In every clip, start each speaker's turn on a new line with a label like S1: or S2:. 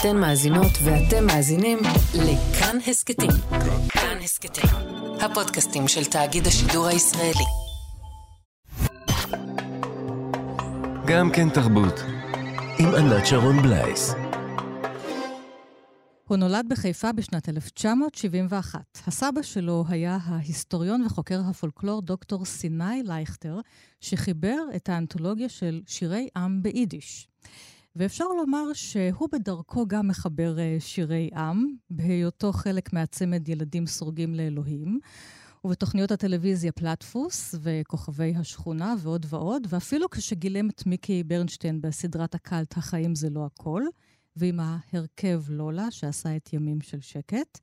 S1: אתן מאזינות ואתם מאזינים לכאן הסכתים. כאן הסכתים, הפודקאסטים של תאגיד השידור הישראלי.
S2: גם כן תרבות, עם ענת שרון בלייס.
S3: הוא נולד בחיפה בשנת 1971. הסבא שלו היה ההיסטוריון וחוקר הפולקלור דוקטור סיני לייכטר, שחיבר את האנתולוגיה של שירי עם ביידיש. ואפשר לומר שהוא בדרכו גם מחבר אה, שירי עם, בהיותו חלק מהצמד ילדים סורגים לאלוהים, ובתוכניות הטלוויזיה פלטפוס וכוכבי השכונה ועוד ועוד, ואפילו כשגילם את מיקי ברנשטיין בסדרת הקאלט "החיים זה לא הכל", ועם ההרכב לולה, שעשה את ימים של שקט.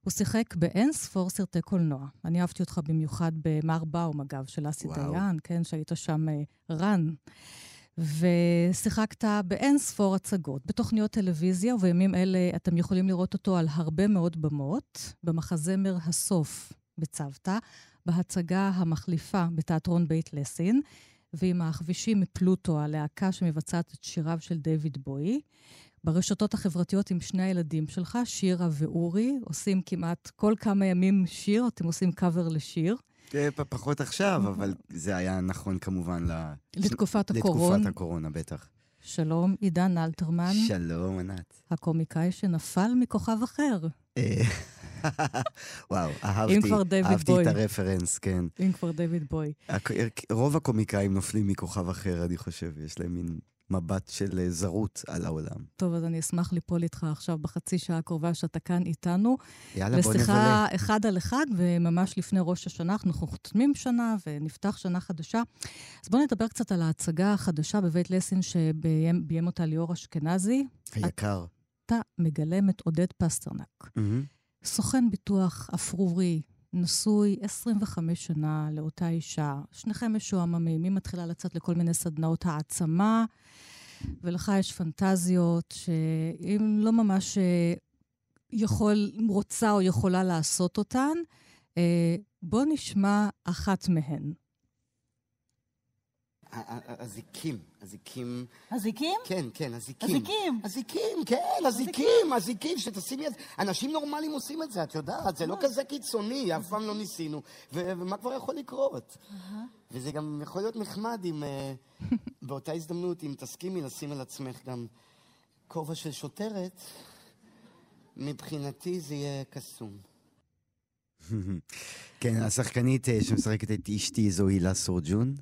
S3: הוא שיחק באין ספור סרטי קולנוע. אני אהבתי אותך במיוחד במר באום, אגב, של אסי דיין, כן, שהיית שם uh, רן. ושיחקת באין ספור הצגות, בתוכניות טלוויזיה, ובימים אלה אתם יכולים לראות אותו על הרבה מאוד במות, במחזמר הסוף בצוותא, בהצגה המחליפה בתיאטרון בית לסין, ועם הכבישים מפלוטו, הלהקה שמבצעת את שיריו של דיוויד בוי. ברשתות החברתיות עם שני הילדים שלך, שירה ואורי, עושים כמעט כל כמה ימים שיר, אתם עושים קאבר לשיר.
S4: אה, פחות עכשיו, אבל זה היה נכון כמובן
S3: לתקופת הקורונה.
S4: לתקופת הקורונה, בטח.
S3: שלום, עידן אלתרמן.
S4: שלום, ענת.
S3: הקומיקאי שנפל מכוכב אחר.
S4: אה, וואו, אהבתי, אהבתי את הרפרנס, כן.
S3: אם כבר דיוויד בוי.
S4: רוב הקומיקאים נופלים מכוכב אחר, אני חושב, יש להם מין מבט של אה, זרות על העולם.
S3: טוב, אז אני אשמח ליפול איתך עכשיו בחצי שעה הקרובה שאתה כאן איתנו.
S4: יאללה, בוא נבלה.
S3: לשיחה אחד על אחד, וממש לפני ראש השנה, אנחנו חותמים שנה ונפתח שנה חדשה. אז בואו נדבר קצת על ההצגה החדשה בבית לסין שביים אותה ליאור אשכנזי.
S4: היקר.
S3: אתה מגלם את עודד פסטרנק. Mm-hmm. סוכן ביטוח אפרורי, נשוי 25 שנה לאותה אישה, שניכם משועממים, היא מתחילה לצאת לכל מיני סדנאות העצמה, ולך יש פנטזיות שאם לא ממש אה, יכול, רוצה או יכולה לעשות אותן, אה, בוא נשמע אחת מהן.
S4: הזיקים, הזיקים...
S5: הזיקים?
S4: כן, כן, הזיקים.
S5: הזיקים.
S4: הזיקים, כן, הזיקים, הזיקים, שתשימי את זה. אנשים נורמליים עושים את זה, את יודעת, זה לא כזה קיצוני, אף פעם לא ניסינו. ומה כבר יכול לקרות? וזה גם יכול להיות נחמד אם אה, באותה הזדמנות, אם תסכימי לשים על עצמך גם כובע של שוטרת, מבחינתי זה יהיה קסום. כן, השחקנית אה, שמשחקת את אשתי זו הילה סורג'ון.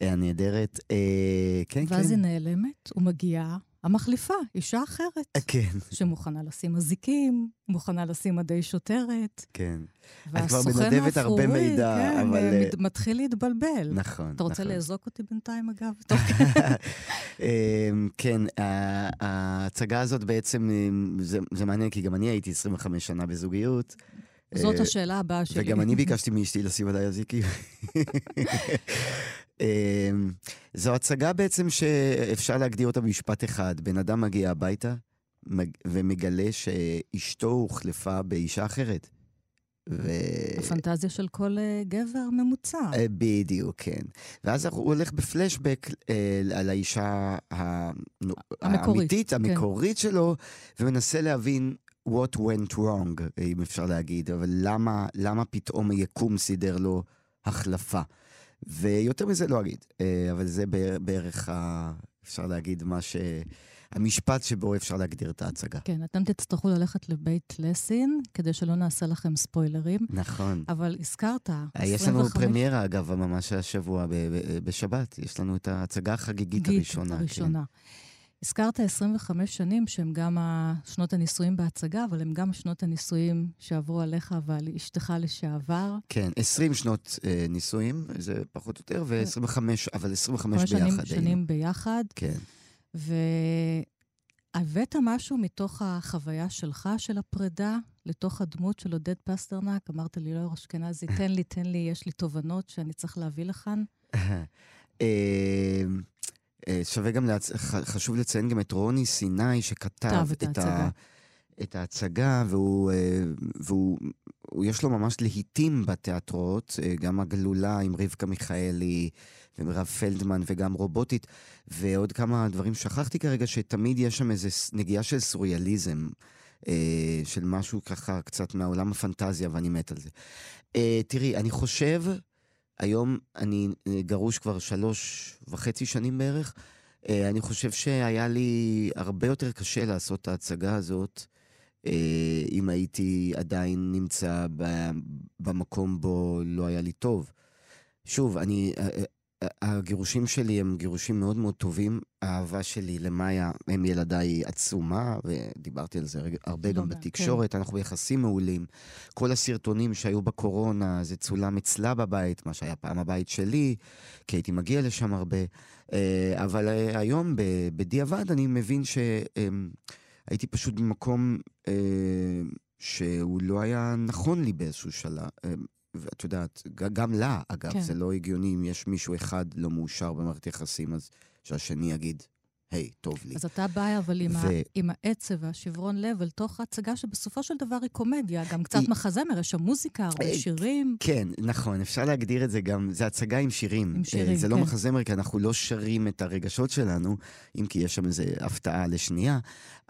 S4: הנהדרת. אה, כן,
S3: ואז כן. ואז היא נעלמת ומגיעה המחליפה, אישה אחרת.
S4: אה, כן.
S3: שמוכנה לשים אזיקים, מוכנה לשים מדי שוטרת.
S4: כן. את כבר מנדבת הרבה מידע,
S3: כן,
S4: אבל...
S3: כן, מתחיל להתבלבל.
S4: נכון,
S3: אתה רוצה
S4: נכון.
S3: לאזוק אותי בינתיים, אגב?
S4: אמ, כן, ההצגה הזאת בעצם, זה, זה מעניין, כי גם אני הייתי 25 שנה בזוגיות.
S3: זאת אה, השאלה הבאה שלי.
S4: וגם אני ביקשתי מאשתי לשים עליי אזיקים. אמ, זו הצגה בעצם שאפשר להגדיר אותה במשפט אחד. בן אדם מגיע הביתה ומגלה שאשתו הוחלפה באישה אחרת.
S3: ו... הפנטזיה של כל uh, גבר ממוצע. Uh,
S4: בדיוק, כן. ואז הוא הולך בפלשבק uh, על האישה
S3: המקורית,
S4: האמיתית, המקורית כן. שלו, ומנסה להבין what went wrong, אם אפשר להגיד, אבל למה, למה פתאום היקום סידר לו החלפה. ויותר מזה לא אגיד, אה, אבל זה בערך, ה... אפשר להגיד, מה ש... המשפט שבו אפשר להגדיר את ההצגה.
S3: כן, אתם תצטרכו ללכת לבית לסין, כדי שלא נעשה לכם ספוילרים.
S4: נכון.
S3: אבל הזכרת, 25...
S4: יש לנו פרמיירה, אגב, ממש השבוע, בשבת. יש לנו את ההצגה החגיגית הראשונה.
S3: הראשונה. כן. הזכרת 25 שנים שהם גם שנות הנישואים בהצגה, אבל הם גם שנות הנישואים שעברו עליך ועל אשתך לשעבר.
S4: כן, 20 שנות אה, נישואים, זה פחות או יותר, ו-25, אבל 25 ביחד.
S3: 25 שנים ביחד.
S4: כן.
S3: והבאת משהו מתוך החוויה שלך, של הפרידה, לתוך הדמות של עודד פסטרנק? אמרת לי, לא, אשכנזי, תן לי, תן לי, יש לי תובנות שאני צריך להביא לכאן.
S4: אה, שווה גם, להצ... חשוב לציין גם את רוני סיני, שכתב את, את, ה... את ההצגה, והוא, אה, והוא הוא, יש לו ממש להיטים בתיאטרות, אה, גם הגלולה עם רבקה מיכאלי, ומירב פלדמן וגם רובוטית, ועוד כמה דברים שכחתי כרגע, שתמיד יש שם איזו נגיעה של סוריאליזם, של משהו ככה קצת מהעולם הפנטזיה, ואני מת על זה. תראי, אני חושב, היום אני אה, גרוש כבר שלוש וחצי שנים בערך, אה, אני חושב שהיה לי הרבה יותר קשה לעשות את ההצגה הזאת. אה, אם הייתי עדיין נמצא במקום בו לא היה לי טוב. שוב, אני, הגירושים שלי הם גירושים מאוד מאוד טובים. האהבה שלי למאיה, הם ילדיי עצומה, ודיברתי על זה הרבה לא גם בתקשורת. כן. אנחנו ביחסים מעולים. כל הסרטונים שהיו בקורונה, זה צולם אצלה בבית, מה שהיה פעם הבית שלי, כי הייתי מגיע לשם הרבה. אבל היום, בדיעבד, אני מבין ש... הייתי פשוט במקום אה, שהוא לא היה נכון לי באיזשהו שלב. אה, ואת יודעת, גם לה, אגב, כן. זה לא הגיוני אם יש מישהו אחד לא מאושר במערכת יחסים, אז שהשני יגיד, היי, היי, טוב לי.
S3: אז אתה בא אבל עם, ו... ה, עם העצב והשברון לב אל תוך הצגה שבסופו של דבר היא קומדיה, גם קצת היא... מחזמר, יש שם מוזיקה, הרבה אה, שירים.
S4: כן, נכון, אפשר להגדיר את זה גם, זה הצגה עם שירים.
S3: עם שירים,
S4: זה
S3: לא
S4: כן. לא מחזמר, כי אנחנו לא שרים את הרגשות שלנו, אם כי יש שם איזו הפתעה לשנייה,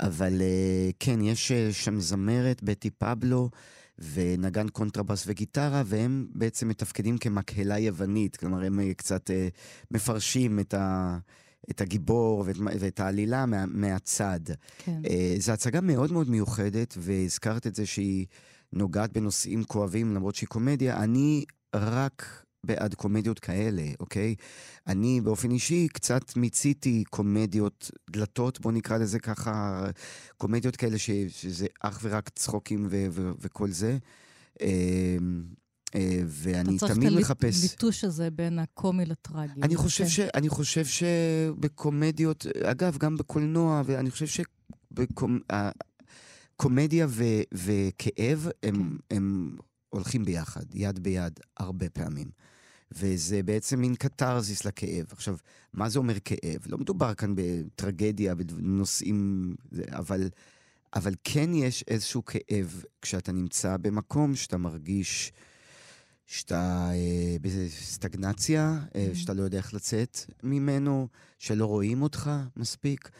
S4: אבל אה, כן, יש אה, שם זמרת, בטי פבלו. ונגן קונטרבאס וגיטרה, והם בעצם מתפקדים כמקהלה יוונית, כלומר הם קצת אה, מפרשים את, ה, את הגיבור ואת, ואת העלילה מה, מהצד. כן. אה, זו הצגה מאוד מאוד מיוחדת, והזכרת את זה שהיא נוגעת בנושאים כואבים, למרות שהיא קומדיה. אני רק בעד קומדיות כאלה, אוקיי? אני באופן אישי קצת מיציתי קומדיות דלתות, בוא נקרא לזה ככה, קומדיות כאלה ש, שזה אך ורק צחוקים ו, ו, וכל זה. אה, אה, ואני תמיד מחפש... אתה צריך את
S3: הליטוש הזה בין הקומי לטרגי.
S4: אני חושב, כן. ש... אני חושב שבקומדיות, אגב, גם בקולנוע, ואני חושב שקומדיה. וכאב הם, כן. הם הולכים ביחד, יד ביד, הרבה פעמים. וזה בעצם מין קתרזיס לכאב. עכשיו, מה זה אומר כאב? לא מדובר כאן בטרגדיה, בנושאים, אבל, אבל כן יש איזשהו כאב כשאתה נמצא במקום שאתה מרגיש... שאתה אה, בסטגנציה, אה, mm-hmm. שאתה לא יודע איך לצאת ממנו, שלא רואים אותך מספיק.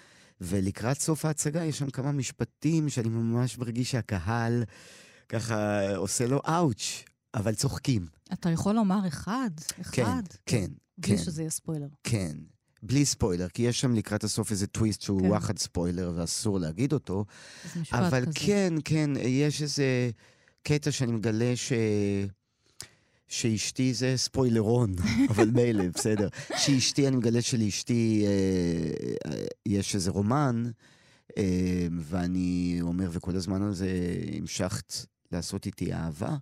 S4: ולקראת סוף ההצגה יש שם כמה משפטים שאני ממש מרגיש שהקהל ככה עושה לו אאוץ', אבל צוחקים.
S3: אתה יכול לומר אחד? אחד?
S4: כן, כן.
S3: בלי
S4: כן.
S3: שזה יהיה ספוילר.
S4: כן. בלי ספוילר, כי יש שם לקראת הסוף איזה טוויסט שהוא כן. וואחד ספוילר ואסור להגיד אותו. אבל כזה. כן, כן, יש איזה קטע שאני מגלה ש... שאשתי זה ספוילרון, אבל מילא, בסדר. שאשתי, אני מגלה שלאשתי אה, אה, יש איזה רומן, אה, ואני אומר, וכל הזמן הזה המשכת לעשות איתי אהבה.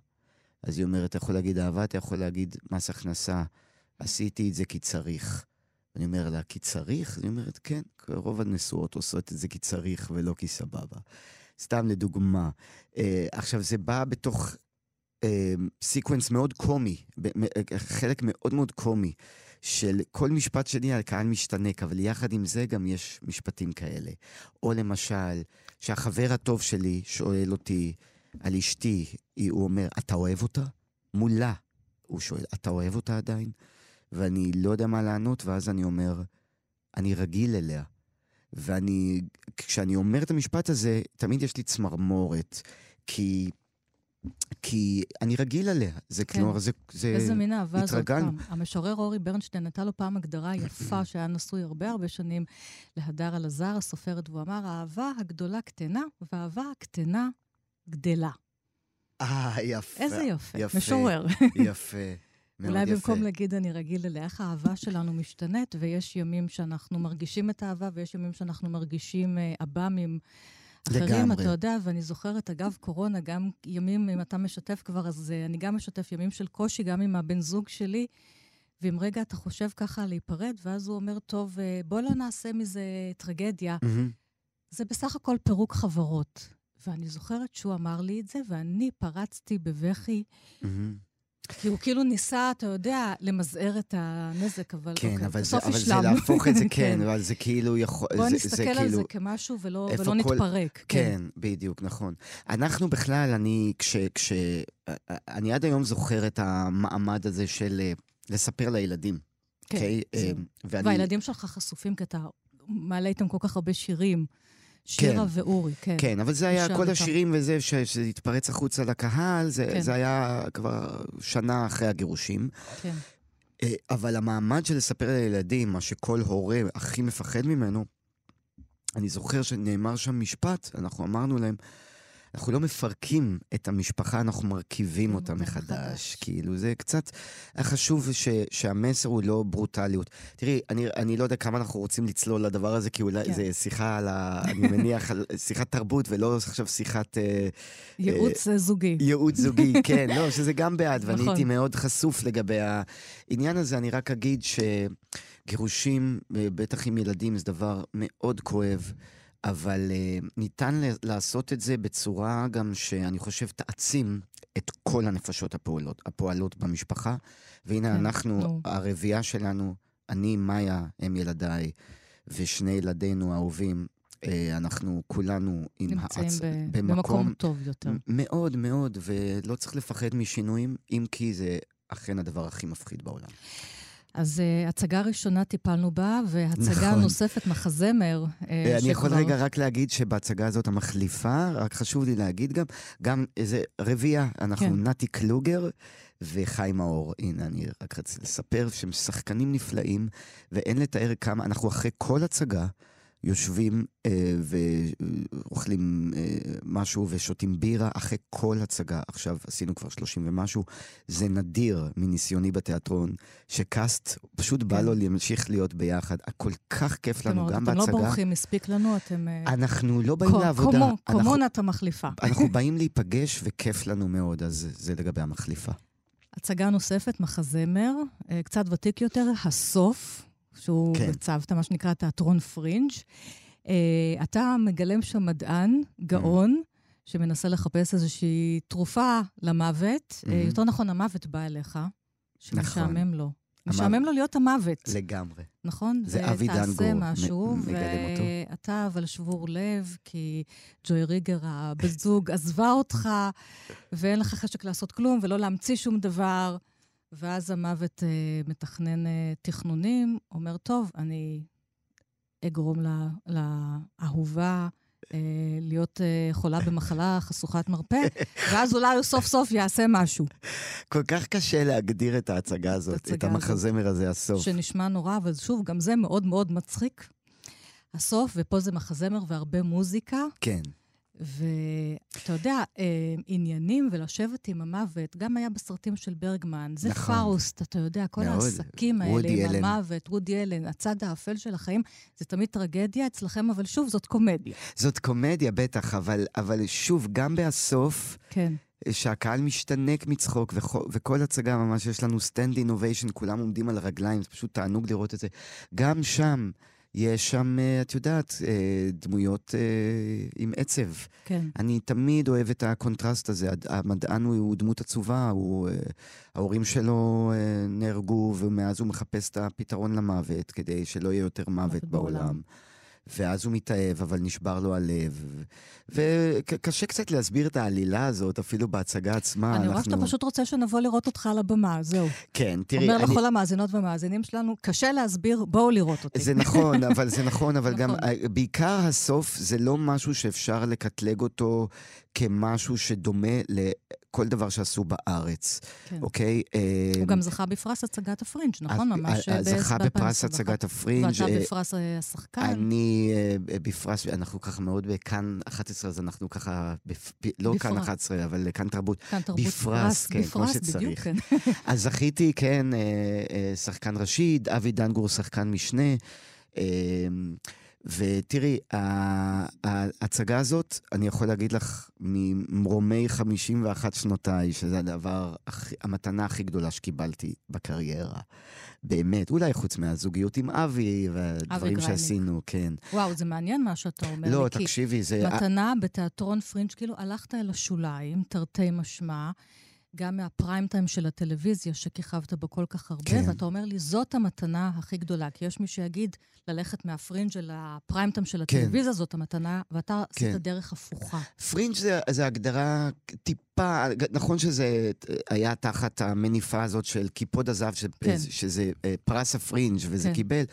S4: אז היא אומרת, אתה יכול להגיד אהבה, אתה יכול להגיד מס הכנסה. עשיתי את זה כי צריך. אני אומר לה, כי צריך? היא אומרת, כן, רוב הנשואות עושות את זה כי צריך ולא כי סבבה. סתם לדוגמה. אה, עכשיו, זה בא בתוך sequence אמ, מאוד קומי, חלק מאוד מאוד קומי, של כל משפט שני הקהל משתנק, אבל יחד עם זה גם יש משפטים כאלה. או למשל, שהחבר הטוב שלי שואל אותי על אשתי, הוא אומר, אתה אוהב אותה? מולה. הוא שואל, אתה אוהב אותה עדיין? ואני לא יודע מה לענות, ואז אני אומר, אני רגיל אליה. ואני, כשאני אומר את המשפט הזה, תמיד יש לי צמרמורת, כי כי אני רגיל עליה. זה כן. כלומר, זה, זה...
S3: איזה מין אהבה זאת פעם. המשורר אורי ברנשטיין נתן לו פעם הגדרה יפה, שהיה נשוי הרבה הרבה שנים להדר אלעזר, הסופרת, והוא אמר, האהבה הגדולה קטנה, והאהבה הקטנה גדלה.
S4: אה, יפה.
S3: איזה יפה. יפה. משורר.
S4: יפה.
S3: אולי
S4: יפה.
S3: במקום להגיד אני רגיל אליה, איך האהבה שלנו משתנית, ויש ימים שאנחנו מרגישים את האהבה, ויש ימים שאנחנו מרגישים עב"מים. Uh, אחרים, לגמרי. אתה יודע, ואני זוכרת, אגב, קורונה, גם ימים, אם אתה משתף כבר, אז uh, אני גם משתף ימים של קושי, גם עם הבן זוג שלי. ואם רגע אתה חושב ככה להיפרד, ואז הוא אומר, טוב, uh, בוא לא נעשה מזה טרגדיה. Mm-hmm. זה בסך הכל פירוק חברות. ואני זוכרת שהוא אמר לי את זה, ואני פרצתי בבכי. Mm-hmm. כי הוא כאילו ניסה, אתה יודע, למזער את הנזק, אבל
S4: כן,
S3: אוקיי,
S4: אבל
S3: בסוף
S4: זה, אבל זה להפוך את זה, כן, כן, אבל זה כאילו יכול...
S3: בוא
S4: זה,
S3: נסתכל
S4: זה
S3: על
S4: כאילו,
S3: זה כמשהו ולא, ולא כל... נתפרק. כן.
S4: כן, בדיוק, נכון. אנחנו בכלל, אני, כש... כש אני עד היום זוכר את המעמד הזה של אה, לספר לילדים.
S3: כן.
S4: אוקיי?
S3: זה-
S4: אה, ואני-
S3: והילדים שלך חשופים כי אתה מעלה איתם כל כך הרבה שירים. שירה
S4: כן.
S3: ואורי, כן.
S4: כן, אבל זה היה כל. השירים וזה, שזה התפרץ החוצה לקהל, זה,
S3: כן.
S4: זה היה כבר שנה אחרי הגירושים.
S3: כן.
S4: אה, אבל המעמד של לספר לילדים, מה שכל הורה הכי מפחד ממנו, אני זוכר שנאמר שם משפט, אנחנו אמרנו להם, אנחנו לא מפרקים את המשפחה, אנחנו מרכיבים אותה מחדש. כאילו, זה קצת היה חשוב ש, שהמסר הוא לא ברוטליות. תראי, אני, אני לא יודע כמה אנחנו רוצים לצלול לדבר הזה, כי אולי
S3: כן.
S4: זה שיחה על ה... אני מניח, על שיחת תרבות, ולא עכשיו שיחת... אה,
S3: ייעוץ אה, זוגי.
S4: ייעוץ זוגי, כן, לא, שזה גם בעד, ואני
S3: נכון.
S4: הייתי מאוד חשוף לגבי העניין הזה. אני רק אגיד שגירושים, אה, בטח עם ילדים, זה דבר מאוד כואב, אבל uh, ניתן לעשות את זה בצורה גם שאני חושב תעצים את כל הנפשות הפועלות, הפועלות במשפחה. והנה
S3: כן,
S4: אנחנו,
S3: נו.
S4: הרביעייה שלנו, אני, מאיה, הם ילדיי, ושני ילדינו האהובים, אה, אנחנו כולנו עם
S3: נמצאים
S4: העצ...
S3: ב- במקום טוב יותר.
S4: מאוד מאוד, ולא צריך לפחד משינויים, אם כי זה אכן הדבר הכי מפחיד בעולם.
S3: אז uh, הצגה ראשונה טיפלנו בה, והצגה
S4: נכון.
S3: נוספת, מחזמר. uh,
S4: אני יכול
S3: שכבר-
S4: רגע רק להגיד שבהצגה הזאת המחליפה, רק חשוב לי להגיד גם, גם איזה רביעייה, אנחנו
S3: כן.
S4: נתי קלוגר וחיים מאור. הנה, אני רק רציתי לספר שהם שחקנים נפלאים, ואין לתאר כמה, אנחנו אחרי כל הצגה יושבים אה, ואוכלים אה, משהו ושותים בירה אחרי כל הצגה. עכשיו עשינו כבר 30 ומשהו. זה נדיר מניסיוני בתיאטרון, שקאסט פשוט בא
S3: כן.
S4: לו להמשיך להיות ביחד. כל כך כיף לנו, גם
S3: אתם לא
S4: בהצגה.
S3: בורחים, הספיק לנו, אתם... אה,
S4: אנחנו לא באים לעבודה.
S3: קומו-
S4: אנחנו-
S3: קומונת המחליפה.
S4: אנחנו באים להיפגש וכיף לנו מאוד, אז זה לגבי המחליפה.
S3: הצגה נוספת, מחזמר, אה, קצת ותיק יותר, הסוף, שהוא
S4: כן.
S3: בצוותא, מה שנקרא תיאטרון פרינג'. אה, אתה מגלם שם מדען, גאון, שמנסה לחפש איזושהי תרופה למוות. אה,
S4: Mhm.
S3: יותר נכון, המוות בא אליך, שמשעמם לו.
S4: המוות-
S3: משעמם לו להיות המוות,
S4: לגמרי.
S3: נכון?
S4: זה אבי
S3: ותעשה
S4: דנגור מ-
S3: משהו. ואתה אבל שבור לב, כי ג'וי ריגר, הבת זוג, עזבה אותך, ואין לך חשק לעשות כלום ולא להמציא שום דבר. ואז המוות אה, מתכנן אה, תכנונים, אומר, טוב, אני אגרום לה- לאהובה אה, להיות אה, חולה במחלה חשוכת מרפא, ואז אולי הוא סוף סוף יעשה משהו.
S4: כל כך קשה להגדיר את ההצגה הזאת,
S3: ההצגה
S4: את המחזמר הזה, הסוף.
S3: שנשמע נורא, אבל שוב, גם זה מאוד מאוד מצחיק. הסוף, ופה זה מחזמר והרבה מוזיקה,
S4: כן.
S3: ואתה יודע, אה, עניינים ולשבת עם המוות, גם היה בסרטים של ברגמן. זה
S4: נכון.
S3: פאוסט, אתה יודע, כל
S4: מאוד.
S3: העסקים האלה עם
S4: אלן.
S3: המוות, וודי אלן, הצד האפל של החיים, זה תמיד טרגדיה אצלכם, אבל שוב, זאת קומדיה.
S4: זאת קומדיה בטח, אבל, אבל שוב, גם בהסוף,
S3: כן.
S4: שהקהל משתנק מצחוק, וכו- וכל הצגה ממש יש לנו standing ovation, כולם עומדים על הרגליים, זה פשוט תענוג לראות את זה. גם שם, יש שם, אה, את יודעת, אה, דמויות אה, עם עצב.
S3: כן.
S4: אני תמיד אוהב את הקונטרסט הזה. המדען הוא, דמות עצובה, הוא, ההורים שלו נהרגו, ומאז הוא מחפש את הפתרון למוות, כדי שלא יהיה יותר מוות
S3: בעולם.
S4: בעולם. ואז הוא מתאהב, אבל נשבר לו הלב. וקשה קצת להסביר את העלילה הזאת, אפילו בהצגה עצמה.
S3: אני רואה שאתה פשוט רוצה שנבוא לראות אותך על הבמה, זהו.
S4: כן, תראי,
S3: אומר
S4: אני...
S3: לכל המאזינות והמאזינים שלנו, קשה להסביר, בואו לראות אותי.
S4: זה נכון, אבל זה נכון, אבל גם
S3: נכון.
S4: בעיקר הסוף זה לא משהו שאפשר לקטלג אותו כמשהו שדומה לכל דבר שעשו בארץ,
S3: כן.
S4: אוקיי? אה,
S3: הוא גם זכה בפרס הצגת הפרינג', נכון? ממש
S4: אה,
S3: ב-
S4: זכה בפרס הצגת הפרינג'.
S3: ואתה
S4: אה,
S3: בפרס אה, השחקן.
S4: אני אה, בפרס, אנחנו ככה מאוד בכאן 11, אז אנחנו ככה, לא כאן
S3: בפרס.
S4: 11, אבל כאן תרבות.
S3: כאן תרבות
S4: בפרס, כן, כמו שצריך.
S3: בדיוק, כן.
S4: אז זכיתי, כן, אה, אה, שחקן ראשי, אבי דנגור שחקן משנה. ותראי, ההצגה הזאת, אני יכול להגיד לך, ממרומי 51 שנותיי, שזה הדבר, המתנה הכי גדולה שקיבלתי בקריירה. באמת, אולי חוץ מהזוגיות עם אבי והדברים
S3: גרייניק.
S4: שעשינו, כן.
S3: וואו, זה מעניין מה שאתה אומר.
S4: לא, תקשיבי, זה...
S3: מתנה בתיאטרון פרינג', כאילו הלכת אל השוליים, תרתי משמע, גם מהפריים טיים של הטלוויזיה, שכיכבת בו כל כך הרבה,
S4: כן.
S3: ואתה אומר לי, זאת המתנה הכי גדולה. כי יש מי שיגיד, ללכת מהפרינג' אל הפריים טיים של
S4: כן.
S3: הטלוויזיה, זאת המתנה, ואתה
S4: כן.
S3: עשית דרך הפוכה.
S4: פרינג' זה, זה הגדרה טיפה, נכון שזה היה תחת המניפה הזאת של קיפוד הזהב, ש,
S3: כן.
S4: שזה אה, פרס הפרינג' וזה
S3: כן.
S4: קיבל,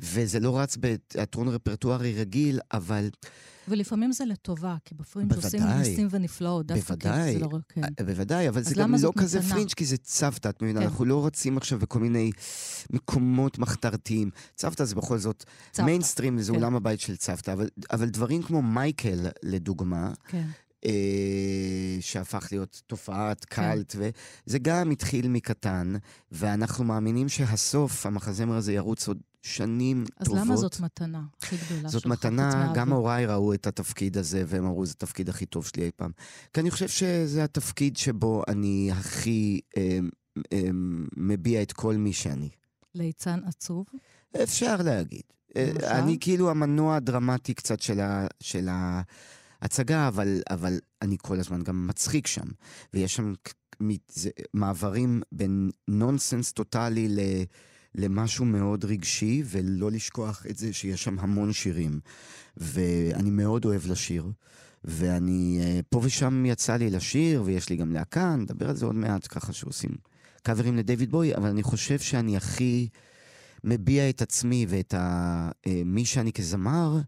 S4: וזה לא רץ בתיאטרון רפרטוארי רגיל, אבל
S3: ולפעמים זה לטובה, כי בפרינג' עושים
S4: בוודאי.
S3: ניסים ונפלאות, דווקא כי
S4: בוודאי.
S3: זה לא... כן.
S4: אה, בוודאי, אבל זה גם לא
S3: זאת
S4: כזה
S3: מתנה?
S4: פרינג' כי זה צוותא, את מבינה?
S3: כן.
S4: אנחנו לא רצים עכשיו בכל מיני מקומות מחתרתיים. צוותא זה בכל זאת
S3: צוותא,
S4: מיינסטרים, זה
S3: כן.
S4: עולם הבית של צוותא, אבל, אבל דברים כמו מייקל, לדוגמה,
S3: כן.
S4: אה, שהפך להיות תופעת
S3: כן.
S4: קאלט, וזה גם התחיל מקטן, ואנחנו מאמינים שהסוף, המחזמר הזה ירוץ עוד שנים
S3: אז
S4: טובות.
S3: למה זאת מתנה הכי גדולה
S4: זאת
S3: שלך? חוץ
S4: מתנה? גם הוריי ראו את התפקיד הזה, והם אמרו, זה התפקיד הכי טוב שלי אי פעם. כי אני חושב שזה התפקיד שבו אני הכי אה, אה, מביע את כל מי שאני.
S3: ליצן עצוב?
S4: אפשר להגיד. אה,
S3: למשל?
S4: אני כאילו המנוע הדרמטי קצת של, ה, של ההצגה, אבל, אבל אני כל הזמן גם מצחיק שם. ויש שם מעברים בין נונסנס טוטאלי ל... למשהו מאוד רגשי, ולא לשכוח את זה שיש שם המון שירים. ואני מאוד אוהב לשיר, ואני, אה, פה ושם יצא לי לשיר, ויש לי גם להקה, נדבר על זה עוד מעט, ככה שעושים קאברים לדיוויד בוי, אבל אני חושב שאני הכי מביע את עצמי ואת ה, אה, מי שאני כזמר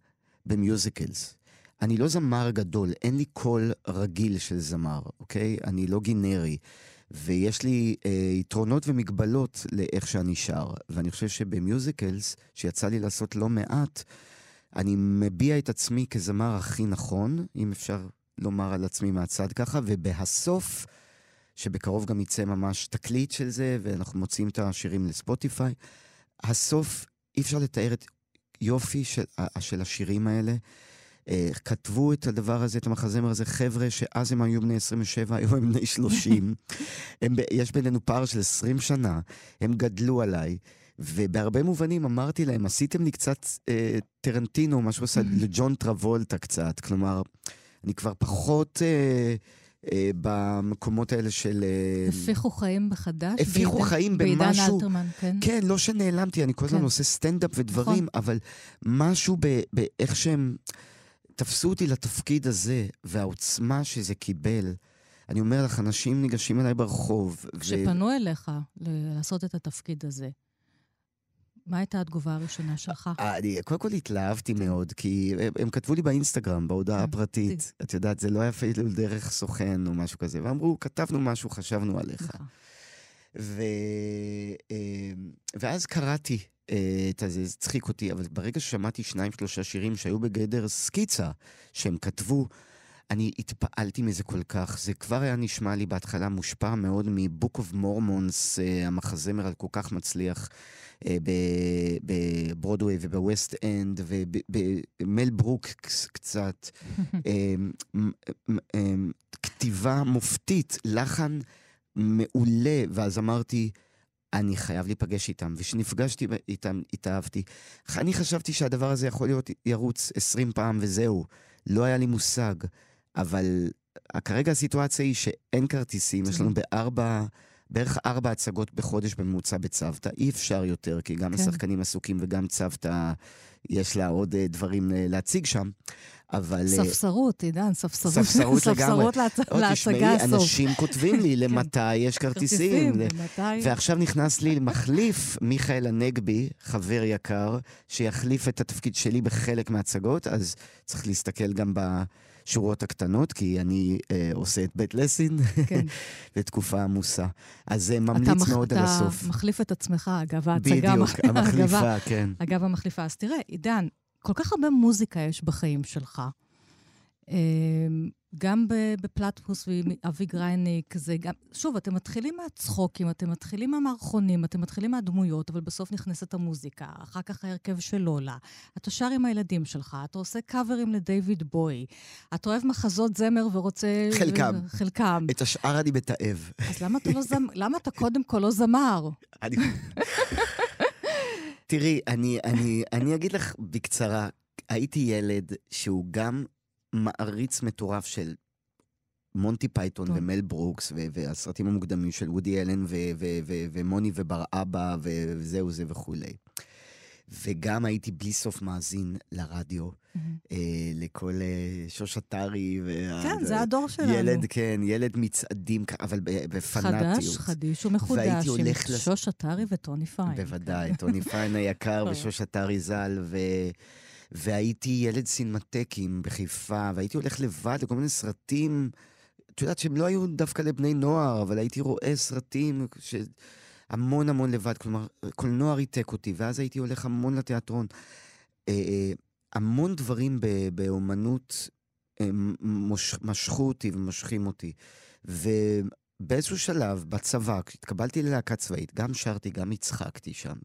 S4: במיוזיקלס. אני לא זמר גדול, אין לי קול רגיל של זמר, אוקיי? אני לא גינרי. ויש לי אה, יתרונות ומגבלות לאיך שאני שר. ואני חושב שבמיוזיקלס, שיצא לי לעשות לא מעט, אני מביע את עצמי כזמר הכי נכון, אם אפשר לומר על עצמי מהצד ככה, ובהסוף, שבקרוב גם יצא ממש תקליט של זה, ואנחנו מוציאים את השירים לספוטיפיי, הסוף, אי אפשר לתאר את יופי של, של השירים האלה. אה, כתבו את הדבר הזה, את המחזמר הזה, חבר'ה שאז הם היו בני 27, היום הם בני 30. הם, יש בינינו פער של 20 שנה, הם גדלו עליי. ובהרבה מובנים אמרתי להם, עשיתם לי קצת אה, טרנטינו, מה שהוא עשה לג'ון טרבולטה קצת. כלומר, אני כבר פחות אה, אה, במקומות האלה של... אה,
S3: הפיחו חיים מחדש?
S4: הפיחו
S3: בעידן-
S4: חיים
S3: בעידן
S4: במשהו-
S3: אלתרמן, כן?
S4: כן, לא שנעלמתי, אני כל הזמן
S3: כן.
S4: עושה סטנדאפ ודברים, אבל משהו באיך שהם תפסו אותי לתפקיד הזה, והעוצמה שזה קיבל. אני אומר לך, אנשים ניגשים אליי ברחוב, ו-
S3: כשפנו אליך ל- לעשות את התפקיד הזה, מה הייתה התגובה הראשונה שלך?
S4: אה, אני קודם כל התלהבתי מאוד, כי הם, הם כתבו לי באינסטגרם, בהודעה
S3: אה,
S4: הפרטית. את יודעת, זה לא היה אפילו דרך סוכן או משהו כזה, ואמרו, כתבנו משהו, חשבנו עליך. ו... אה, ואז קראתי זה הצחיק אותי, אבל ברגע ששמעתי שניים, שלושה שירים שהיו בגדר סקיצה שהם כתבו, אני התפעלתי מזה כל כך. זה כבר היה נשמע לי בהתחלה מושפע מאוד מ-Book of Mormons, אה, המחזמר הכל כך מצליח אה, ב- בברודווי ובווסט אנד, ובמל ברוקס קצת. אה, מ- מ- אה, כתיבה מופתית, לחן מעולה, ואז אמרתי, אני חייב להיפגש איתם. וכשנפגשתי איתם, התאהבתי. אני חשבתי שהדבר הזה יכול להיות ירוץ 20 פעם וזהו. לא היה לי מושג. אבל כרגע הסיטואציה היא שאין כרטיסים, יש לנו בארבע, בערך ארבע הצגות בחודש בממוצע בצוותא. אי אפשר יותר, כי גם
S3: כן.
S4: השחקנים עסוקים וגם צוותא, יש לה עוד אה, דברים אה, להציג שם. אבל... אה,
S3: ספסרות, עידן, ספסרות.
S4: ספסרות לגמרי.
S3: ספסרות
S4: עוד
S3: להצגה
S4: תשמעי,
S3: הסוף.
S4: אנשים כותבים לי למתי יש כרטיסים.
S3: מתי?
S4: ועכשיו נכנס לי מחליף, מיכאל הנגבי, חבר יקר, שיחליף את התפקיד שלי בחלק מההצגות, אז צריך להסתכל גם בשורות הקטנות, כי אני אה, עושה את בית לסין
S3: כן.
S4: בתקופה עמוסה. אז זה
S3: אתה
S4: ממליץ
S3: מח-
S4: מאוד על הסוף.
S3: אתה מחליף את עצמך, אגב, ההצגה
S4: בדיוק,
S3: מח-
S4: המחליפה,
S3: אגב,
S4: כן.
S3: אגב, המחליפה. אז תראה, עידן, כל כך הרבה מוזיקה יש בחיים שלך. אמ, גם בפלטפוס ואבי גרייניק, זה גם... שוב, אתם מתחילים מהצחוקים, אתם מתחילים מהמערכונים, אתם מתחילים מהדמויות, אבל בסוף נכנסת המוזיקה, אחר כך ההרכב של לולה. אתה שר עם הילדים שלך, אתה עושה קאברים לדיוויד בוי, אתה אוהב מחזות זמר ורוצה...
S4: חלקם.
S3: חלקם.
S4: את השאר אני מתעב.
S3: אז למה אתה, לא זמ... למה אתה קודם כל לא זמר?
S4: אני... תראי, אני, אני, אני אגיד לך בקצרה, הייתי ילד שהוא גם מעריץ מטורף של מונטי פייתון
S3: טוב.
S4: ומל ברוקס, ו- והסרטים המוקדמים של וודי אלן ו- ו- ו- ומוני ובר אבא ו- וזהו זה וכולי. וגם הייתי בלי סוף מאזין לרדיו, אה, לכל אה, שוש עטרי. וה-
S3: כן, זה הדור שלנו.
S4: ילד, כן, ילד מצעדים, אבל בפנאטיות.
S3: חדש, חדיש ומחודש, עם
S4: לס-
S3: שוש עטרי וטוני פיין.
S4: בוודאי, טוני פיין היקר. ושוש עטרי ז"ל, ו... והייתי ילד סינמטקים בחיפה, והייתי הולך לבד לכל מיני סרטים, את יודעת שהם לא היו דווקא לבני נוער, אבל הייתי רואה סרטים ש... המון המון לבד, כלומר, קולנוע ריתק אותי, ואז הייתי הולך המון לתיאטרון. אה, אה, המון דברים באומנות אה, משכו אותי ומשכים אותי. ובאיזשהו שלב, בצבא, כשהתקבלתי ללהקה צבאית, גם שרתי, גם הצחקתי שם.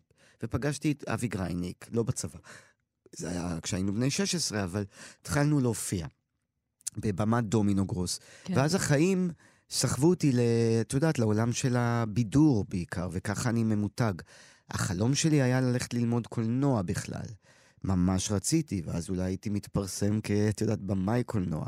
S4: ופגשתי את אבי גרייניק, לא בצבא. זה היה כשהיינו בני 16, אבל התחלנו להופיע בבמת דומינו גרוס.
S3: כן.
S4: ואז החיים סחבו אותי, את יודעת, לעולם של הבידור בעיקר, וככה אני ממותג. החלום שלי היה ללכת ללמוד קולנוע בכלל. ממש רציתי, ואז אולי הייתי מתפרסם כ... את יודעת, במאי קולנוע.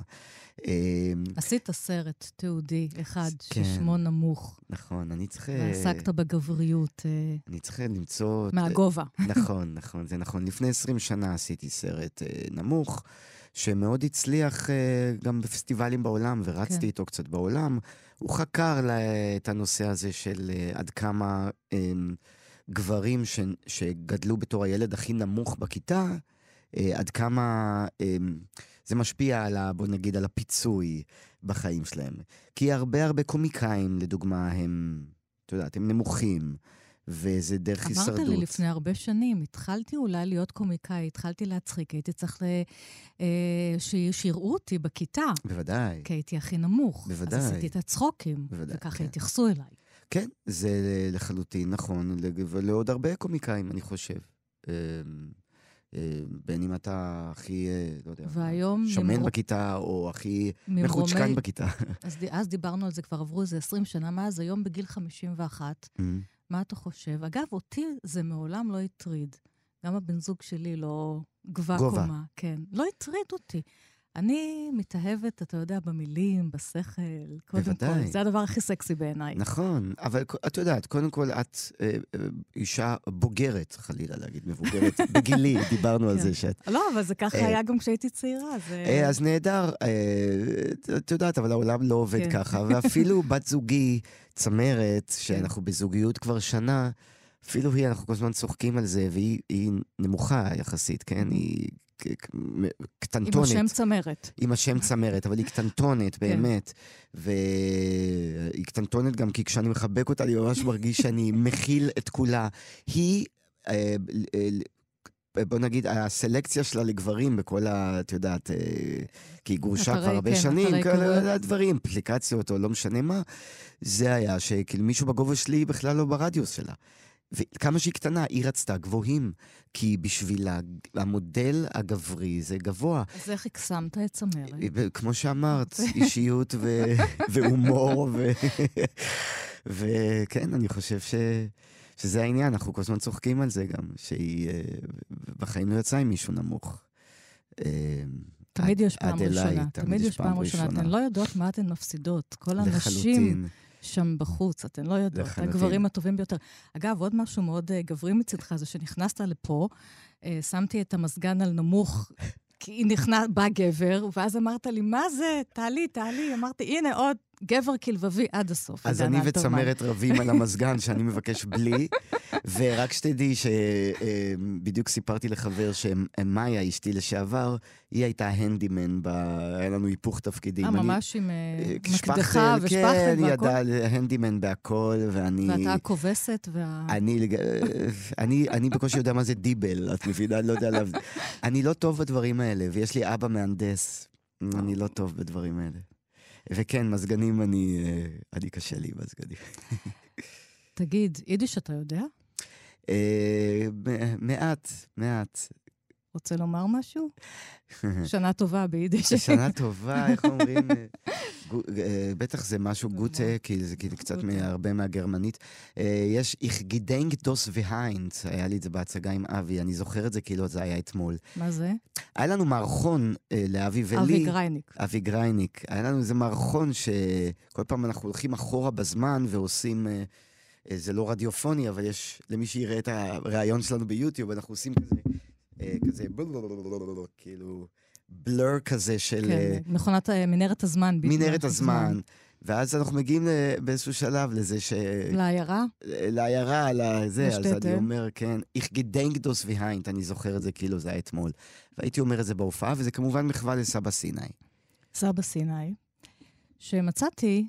S4: אה,
S3: עשית סרט תיעודי אחד
S4: כן.
S3: ששמו נמוך,
S4: נכון, אני צריך...
S3: ועסקת בגבריות אה,
S4: אני צריך למצוא...
S3: מהגובה.
S4: נכון, נכון, זה נכון. לפני 20 שנה עשיתי סרט אה, נמוך, שמאוד הצליח אה, גם בפסטיבלים בעולם, ורצתי
S3: כן.
S4: איתו קצת בעולם. הוא חקר לה, את הנושא הזה של אה, עד כמה אה, גברים ש, שגדלו בתור הילד הכי נמוך בכיתה, אה, עד כמה אה, זה משפיע על, ה, בוא נגיד, על הפיצוי בחיים שלהם. כי הרבה הרבה קומיקאים, לדוגמה, הם, את יודעת, הם נמוכים. וזה דרך הישרדות.
S3: אמרת לי לפני הרבה שנים, התחלתי אולי להיות קומיקאי, התחלתי להצחיק, הייתי צריך ל... אה, שיראו אותי בכיתה,
S4: בוודאי.
S3: כי הייתי הכי נמוך.
S4: בוודאי.
S3: אז עשיתי את הצחוקים,
S4: בוודאי,
S3: וככה
S4: כן.
S3: התייחסו אליי.
S4: כן, זה לחלוטין נכון, ולעוד הרבה קומיקאים, אני חושב. אה, אה, בין אם אתה הכי, אה, לא יודע,
S3: והיום,
S4: שמן
S3: ממרום-
S4: בכיתה, או הכי
S3: ממרומי-
S4: מחוצ'קן בכיתה.
S3: אז, אז דיברנו על זה, כבר עברו איזה 20 שנה מאז, היום בגיל 51. מה אתה חושב? אגב, אותי זה מעולם לא הטריד. גם הבן זוג שלי לא גבה
S4: גובה.
S3: קומה. כן, לא הטריד אותי. אני מתאהבת, אתה יודע, במילים, בשכל, קודם
S4: בוודאי.
S3: כל. זה הדבר הכי סקסי בעיניי.
S4: נכון, אבל את יודעת, קודם כל את אה, אה, אישה בוגרת, חלילה להגיד מבוגרת, בגילי, דיברנו על
S3: כן.
S4: זה שאת...
S3: לא, אבל זה ככה
S4: אה,
S3: היה גם כשהייתי צעירה. זה...
S4: אה, אז נהדר, אה, את- יודעת, אבל העולם לא עובד
S3: כן.
S4: ככה, ואפילו בת זוגי, צמרת, שאנחנו בזוגיות כבר שנה, אפילו היא, אנחנו כל הזמן צוחקים על זה, והיא היא נמוכה יחסית, כן? היא ק- ק- מ-
S3: עם
S4: קטנטונת.
S3: השם צמרת.
S4: עם השם צמרת, אבל היא קטנטונת, באמת. והיא קטנטונת גם כי כשאני מחבק אותה, אני ממש מרגיש שאני מכיל את כולה. היא, אה, אה, בוא נגיד, הסלקציה שלה לגברים בכל ה... את יודעת, אה, כי היא גרושה כבר הרבה
S3: כן,
S4: שנים, כל. הדברים, אפליקציות או לא משנה מה, זה היה שכאילו מישהו בגובה שלי בכלל לא ברדיוס שלה. וכמה שהיא קטנה, היא רצתה גבוהים, כי בשבילה המודל הגברי זה גבוה.
S3: אז איך הקסמת את צמרת?
S4: כמו שאמרת, אישיות ו- והומור, ו- וכן, אני חושב ש... שזה העניין, אנחנו כל הזמן צוחקים על זה גם, שהיא אה, בחיים לא יצאה עם מישהו נמוך. אה,
S3: תמיד יש פעם ראשונה. תמיד יש פעם ראשונה. אתן לא יודעות מה אתן מפסידות. כל הנשים
S4: לחלוטין.
S3: שם בחוץ, אתן לא יודעות.
S4: לחלוטין.
S3: הגברים הטובים ביותר. אגב, עוד משהו מאוד אה, גברי מצידך, זה שנכנסת לפה, אה, שמתי את המזגן על נמוך, כי נכנס, בא גבר, ואז אמרת לי, מה זה? תעלי, תעלי. אמרתי, הנה עוד גבר כלבבי עד הסוף.
S4: אז אני. וצמרת רבים על המזגן שאני מבקש בלי, ורק שתדעי שבדיוק סיפרתי לחבר שמאיה, אשתי לשעבר, היא הייתה הנדימן, ב... היה לנו היפוך תפקידים.
S3: אה, ממש עם אה,
S4: אה,
S3: מקדחה
S4: שפכטל,
S3: ושפכטל
S4: כן, היא
S3: והכל.
S4: ידעה הנדימן בהכל, ואני...
S3: ואתה הכובסת וה...
S4: אני, אני, אני בקושי יודע מה זה דיבל, את מבינה? אני לא יודע להבדיל. אני לא טוב בדברים האלה, ויש לי אבא מהנדס. אני לא טוב בדברים האלה. וכן, מזגנים, אני, אה, אני קשה לי עם מזגנים.
S3: תגיד, יידיש אתה יודע?
S4: אה, מעט, מעט.
S3: רוצה לומר משהו? שנה טובה ביידיש.
S4: שנה טובה, איך אומרים? אה, אה, בטח זה משהו גוטע, כי זה קצת הרבה מהגרמנית. אה, יש איך געדענק דאָס ווי היינט, היה לי את זה בהצגה עם אבי, אני זוכר את זה כאילו זה היה אתמול.
S3: מה זה?
S4: היה לנו מערכון לאבי ולי.
S3: אבי גרייניק.
S4: אבי גרייניק. היה לנו איזה מערכון שכל פעם אנחנו הולכים אחורה בזמן ועושים... זה לא רדיופוני, אבל יש, למי שיראה את הריאיון שלנו ביוטיוב, אנחנו עושים כזה, כזה, כאילו... בלר כזה של...
S3: כן, אה, מכונת אה, מנהרת הזמן.
S4: מנהרת הזמן. ואז אנחנו מגיעים באיזשהו שלב לזה ש...
S3: לעיירה?
S4: לעיירה, לזה, אז אני אומר, כן, איך גדנגדוס והיינט, אני זוכר את זה כאילו זה היה אתמול. והייתי אומר את זה בהופעה, וזה כמובן מחווה לסבא סיני.
S3: סבא סיני, שמצאתי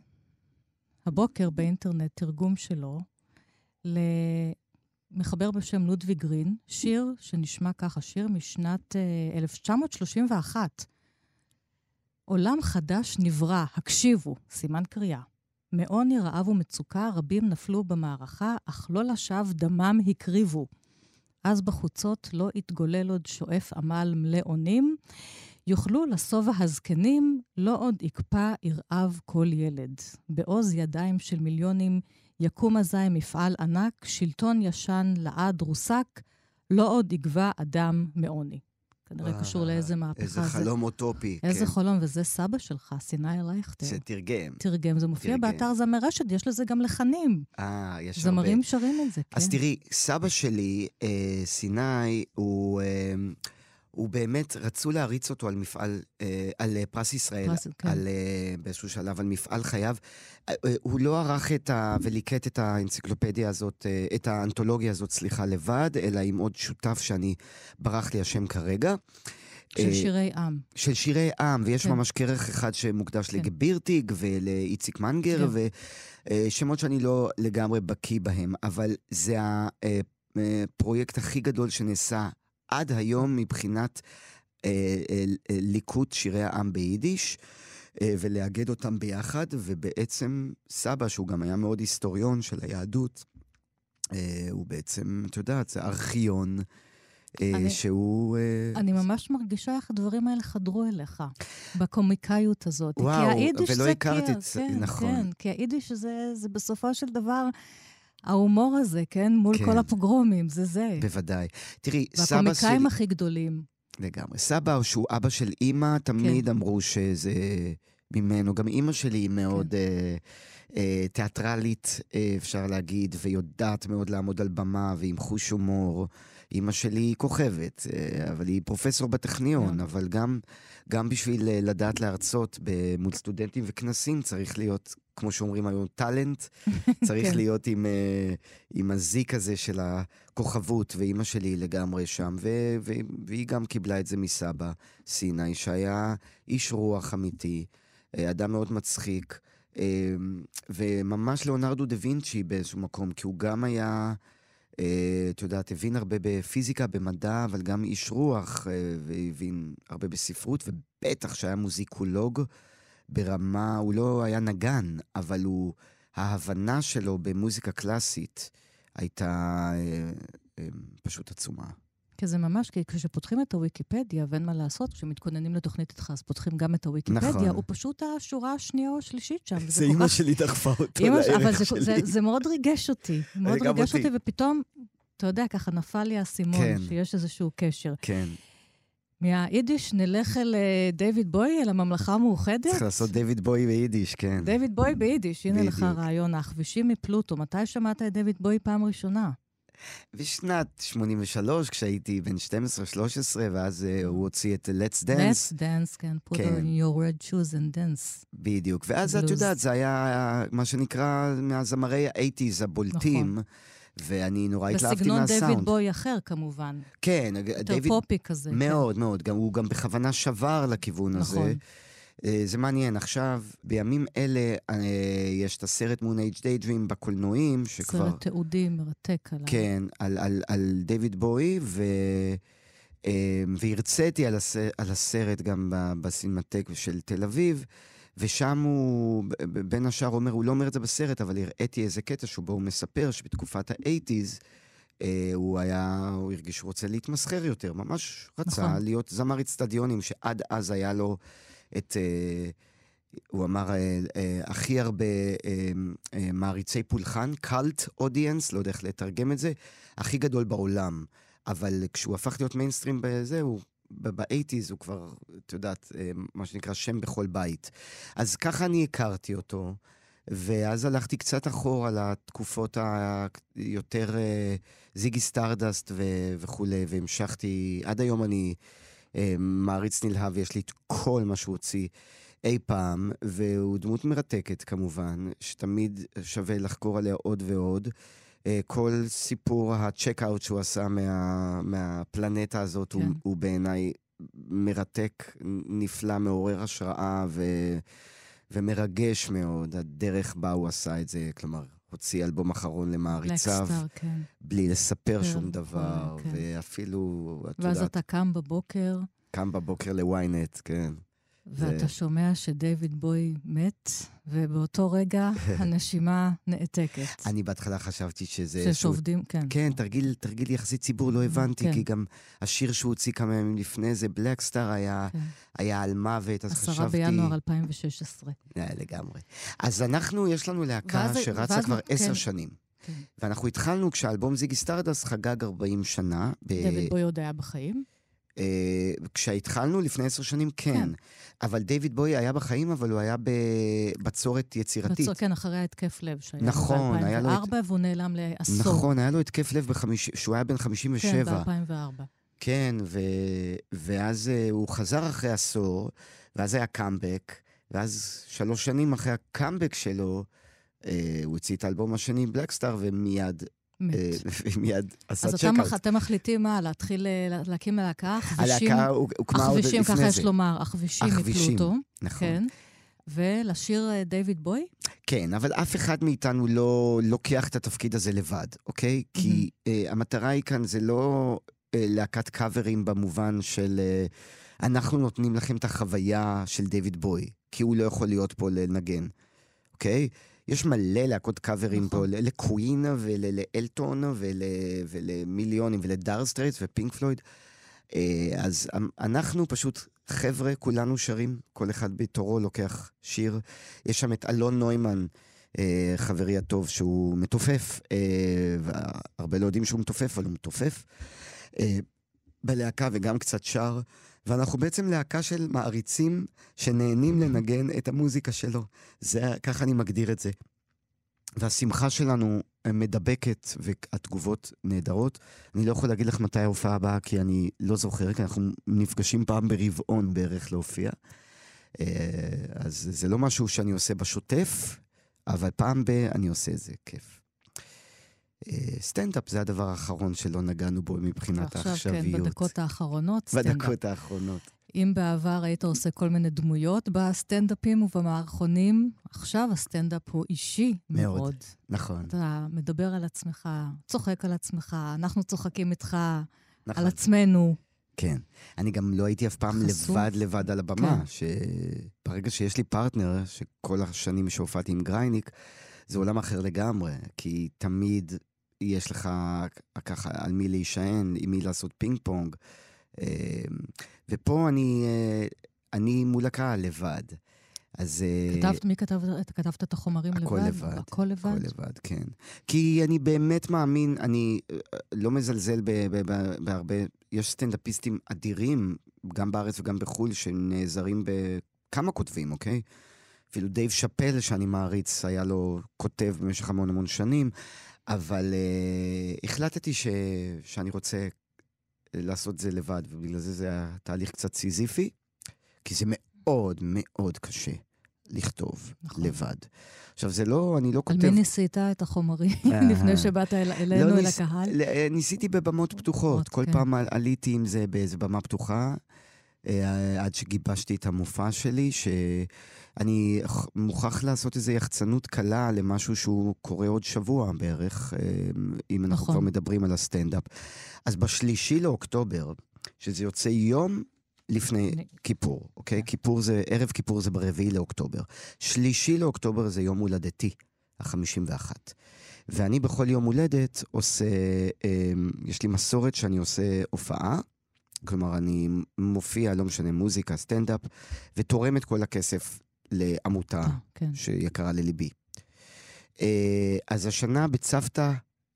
S3: הבוקר באינטרנט תרגום שלו מחבר בשם לודוויג גרין, שיר שנשמע ככה, שיר משנת uh, 1931. עולם חדש נברא, הקשיבו, סימן קריאה. מעוני, רעב ומצוקה רבים נפלו במערכה, אך לא לשווא דמם הקריבו. אז בחוצות לא יתגולל עוד שואף עמל מלא אונים, יוכלו לשובע הזקנים, לא עוד יקפא ירעב כל ילד. בעוז ידיים של מיליונים יקום אזי מפעל ענק, שלטון ישן לעד רוסק, לא עוד יגבה אדם מעוני. כנראה קשור לאיזה מהפכה
S4: איזה חלום אוטופי.
S3: איזה כן. חלום, וזה סבא שלך, סיני לייכטר.
S4: שתרגם.
S3: תרגם, זה מופיע תרגם. באתר זמר רשת, יש לזה גם לחנים.
S4: אה, יש
S3: הרבה. זמרים שרים את זה, כן.
S4: אז תראי, סבא שלי, אה, סיני, הוא... אה, הוא באמת, רצו להריץ אותו על מפעל, אה, על אה, פרס ישראל, פרס, כן. על, אה, באיזשהו שלב, על מפעל חייו. הוא לא ערך את ה... וליקט את האנציקלופדיה הזאת, את האנתולוגיה הזאת, סליחה, לבד, אלא עם עוד שותף שאני, ברח לי השם כרגע.
S3: של שירי עם.
S4: של שירי עם, ויש כן. ממש כרך אחד שמוקדש כן. לגבירטיג ולאיציק מנגר, כן. ושמות שאני לא לגמרי בקיא בהם, אבל זה הפרויקט הכי גדול שנעשה עד היום מבחינת אה, אה, אה, ליקוט שירי העם ביידיש. אה, ולאגד אותם ביחד, ובעצם סבא, שהוא גם היה מאוד היסטוריון של היהדות, אה, הוא בעצם, את יודעת, זה ארכיון. אני, שהוא...
S3: אני ממש מרגישה איך הדברים האלה חדרו אליך, בקומיקאיות הזאת.
S4: וואו, ולא הכרתי את זה,
S3: כן,
S4: נכון.
S3: כן, כי היידיש זה, זה בסופו של דבר ההומור הזה, כן? מול כן. כל הפוגרומים, זה זה.
S4: בוודאי. תראי, סבא
S3: שלי... והקומיקאים הכי גדולים.
S4: לגמרי. סבא, שהוא אבא של אימא, תמיד כן. אמרו שזה ממנו. גם אימא שלי היא מאוד כן. אה, אה, תיאטרלית, אה, אפשר להגיד, ויודעת מאוד לעמוד על במה, ועם חוש הומור. אימא שלי היא כוכבת, אה, אבל היא פרופסור בטכניון, כן. אבל גם, גם בשביל אה, לדעת להרצות מול סטודנטים וכנסים צריך להיות כמו שאומרים היום, טאלנט, צריך כן. להיות עם, uh, עם הזיק הזה של הכוכבות, ואימא שלי לגמרי שם, ו- ו- והיא גם קיבלה את זה מסבא, סיני, שהיה איש רוח אמיתי, uh, אדם מאוד מצחיק, uh, וממש ליאונרדו דה וינצ'י באיזשהו מקום, כי הוא גם היה... את יודעת, הבין הרבה בפיזיקה, במדע, אבל גם איש רוח, והבין הרבה בספרות, ובטח שהיה מוזיקולוג ברמה, הוא לא היה נגן, אבל הוא, ההבנה שלו במוזיקה קלאסית הייתה אה, אה, פשוט עצומה.
S3: כי זה ממש, כי כשפותחים את הוויקיפדיה, ואין מה לעשות, כשמתכוננים לתוכנית איתך, אז פותחים גם את הוויקיפדיה, נכון. הוא פשוט השורה השנייה או השלישית שם.
S4: זה אימא כך... שלי דחפה אותו לערך
S3: אבל זה, זה, זה מאוד ריגש אותי. מאוד ריגש אותי, ופתאום, אתה יודע, ככה נפל לי האסימון, כן. שיש איזשהו קשר.
S4: כן.
S3: מהיידיש נלך אל אה, דיוויד בוי, אל הממלכה המאוחדת?
S4: צריך לעשות דיוויד בוי ביידיש, כן.
S3: דיוויד בוי ביידיש, הנה לך רעיון, הכבישים מפלוטו. מתי שמעת את דיוויד בוי פעם ראשונה?
S4: בשנת 83, כשהייתי בן 12-13, ואז uh, הוא הוציא את Let's Dance.
S3: Let's Dance, כן, put כן. on your red shoes and dance.
S4: בדיוק, ואז Blues. את יודעת, זה היה מה שנקרא מהזמרי ה-80's הבולטים. נכון. ואני נורא התלהבתי מהסאונד.
S3: בסגנון דיוויד בוי אחר, כמובן.
S4: כן.
S3: יותר דיוויד... פופי כזה.
S4: מאוד, כן. מאוד. גם, הוא גם בכוונה שבר לכיוון נכון. הזה. אה, זה מעניין. עכשיו, בימים אלה אה, יש את הסרט מון אייג' דיידרים בקולנועים,
S3: שכבר... סרט תיעודי מרתק
S4: עליו. כן, על, על, על דיוויד בוי, ו... אה, והרציתי על, הס... על הסרט גם בסינמטק של תל אביב. ושם הוא, בין השאר אומר, הוא לא אומר את זה בסרט, אבל הראיתי איזה קטע שבו הוא מספר שבתקופת האייטיז, אה, הוא היה, הוא הרגיש שהוא רוצה להתמסחר יותר, ממש רצה נכון. להיות זמר אצטדיונים, שעד אז היה לו את, אה, הוא אמר, אה, אה, הכי הרבה אה, אה, מעריצי פולחן, cult audience, לא יודע איך לתרגם את זה, הכי גדול בעולם. אבל כשהוא הפך להיות מיינסטרים בזה, הוא באייטיז הוא כבר, את יודעת, אה, מה שנקרא שם בכל בית. אז ככה אני הכרתי אותו, ואז הלכתי קצת אחורה לתקופות היותר אה, זיגי סטארדסט וכולי, והמשכתי, עד היום אני אה, מעריץ נלהב, יש לי את כל מה שהוא הוציא. אי פעם, והוא דמות מרתקת כמובן, שתמיד שווה לחקור עליה עוד ועוד. אה, כל סיפור הצ'ק-אאוט שהוא עשה מה, מהפלנטה הזאת כן. הוא, הוא בעיניי מרתק, נפלא, מעורר השראה ו, ומרגש מאוד, הדרך בה הוא עשה את זה, כלומר, הוציא אלבום אחרון למעריציו,
S3: כן.
S4: בלי לספר כן, שום דבר, כן. ואפילו,
S3: את יודעת... ואז אתה קם בבוקר.
S4: קם בבוקר לוויינט, כן.
S3: ואתה שומע שדייוויד בוי מת, ובאותו רגע הנשימה נעתקת.
S4: אני בהתחלה חשבתי שזה...
S3: ששעובדים, כן.
S4: כן, תרגיל, תרגיל יחסית ציבור, לא הבנתי, כן. כי גם השיר שהוא הוציא כמה ימים לפני זה, בלקסטאר, היה, כן. היה על מוות, אז חשבתי...
S3: 10 בינואר 2016.
S4: אה, לגמרי. אז אנחנו, יש לנו להקה ואז, שרצה ואז, כבר עשר כן. שנים. כן. ואנחנו התחלנו כשהאלבום זיגי סטארדסט חגג 40 שנה.
S3: דיוויד בואי עוד היה בחיים?
S4: אה, כשהתחלנו לפני עשר שנים, כן. כן. אבל דיוויד בואי היה בחיים, אבל הוא היה בבצורת יצירתית.
S3: בצור, כן, אחרי התקף לב שהיה
S4: נכון, היה לו...
S3: ב-2004, והוא נעלם לעשור.
S4: נכון, היה לו התקף לב בחמיש... שהוא היה בן 57.
S3: כן, ב-2004.
S4: כן, ו... ואז אה, הוא חזר אחרי עשור, ואז היה קאמבק, ואז שלוש שנים אחרי הקאמבק שלו, אה, הוא הוציא את האלבום השני, בלקסטאר, ומיד אה, עשה צ'קאוט.
S3: אז אתם מחליטים מה, להתחיל אה, להקים להקה?
S4: הלהקה הוקמה עוד לפני זה.
S3: ככה יש לומר, העכבישים מפלוטו.
S4: נכון.
S3: כן. ולשיר אה, דיוויד בואי?
S4: כן, אבל אף אחד מאיתנו לא לוקח את התפקיד הזה לבד, אוקיי? Mm-hmm. כי אה, המטרה היא כאן זה לא אה, להקת קאברים במובן של אה, אנחנו נותנים לכם את החוויה של דיוויד בואי, כי הוא לא יכול להיות פה לנגן, אוקיי? יש מלא להקות קאברים נכון. פה, לקווין ולאלטון ול, ולמיליונים ולדייר סטרייטס ופינק פלויד. אה, אז אנחנו פשוט חבר'ה, כולנו שרים, כל אחד בתורו לוקח שיר. יש שם את אלון נוימן, אה, חברי הטוב, שהוא מתופף, אה, והרבה לא יודעים שהוא מתופף, אבל הוא מתופף. בלהקה וגם קצת שר. ואנחנו בעצם להקה של מעריצים שנהנים לנגן את המוזיקה שלו. זה, ככה אני מגדיר את זה. והשמחה שלנו מדבקת והתגובות נהדרות. אני לא יכול להגיד לך מתי ההופעה הבאה, כי אני לא זוכר, כי אנחנו נפגשים פעם ברבעון בערך להופיע. אה, אז זה לא משהו שאני עושה בשוטף, אבל פעם ב... אני עושה את זה, כיף. אה, סטנדאפ זה הדבר האחרון שלא נגענו בו מבחינת העכשוויות.
S3: עכשיו, כן, בדקות האחרונות, סטנדאפ.
S4: בדקות האחרונות.
S3: אם בעבר היית עושה כל מיני דמויות בסטנדאפים ובמערכונים, עכשיו הסטנדאפ הוא אישי מאוד. מאוד.
S4: נכון.
S3: אתה מדבר על עצמך, צוחק על עצמך, אנחנו צוחקים איתך, נכון. על עצמנו.
S4: כן. אני גם לא הייתי אף פעם חשוף. לבד לבד על הבמה. כן. שברגע שיש לי פרטנר, שכל השנים שהופעתי עם גרייניק, זה עולם אחר לגמרי, כי תמיד יש לך ככה על מי להישען, עם מי לעשות פינג פונג. אמ, ופה אני, אה, אני מול הקהל לבד. אז...
S3: אה, כתבת, מי כתב, כתבת את החומרים
S4: הכל
S3: לבד?
S4: לבד.
S3: הכל לבד?
S4: הכל לבד, כן. כי אני באמת מאמין, אני אה, לא מזלזל בהרבה, יש סטנדאפיסטים אדירים, גם בארץ וגם בחו"ל, שנעזרים בכמה כותבים, אוקיי? אפילו דייב שאפל, שאני מעריץ, היה לו כותב במשך המון המון שנים, אבל אה, החלטתי ש... שאני רוצה לעשות זה לבד, ובגלל זה זה היה תהליך קצת סיזיפי, כי זה מאוד מאוד קשה לכתוב נכון. לבד. עכשיו, זה לא, אני לא כותב...
S3: על מי ניסית את החומרים לפני שבאת אל, אלינו, לא אל ניס... הקהל?
S4: ניסיתי בבמות פתוחות. כל כן. פעם עליתי עם זה באיזה במה פתוחה, אה, עד שגיבשתי את המופע שלי, ש... אני מוכרח לעשות איזו יחצנות קלה למשהו שהוא קורה עוד שבוע בערך, אה, אם אנחנו נכון. כבר מדברים על הסטנדאפ. אז בשלישי לאוקטובר, שזה יוצא יום לפני. כיפור, אוקיי? כן. כיפור זה, ערב כיפור זה ברביעי לאוקטובר. שלישי לאוקטובר זה יום הולדתי, החמישים ואחת. ואני בכל יום הולדת עושה, אה, יש לי מסורת שאני עושה הופעה, כלומר, אני מופיע, לא משנה, מוזיקה, סטנדאפ, ותורם את כל הכסף לעמותה
S3: אה, כן.
S4: שיקרה לליבי. אה, אז השנה בצוותא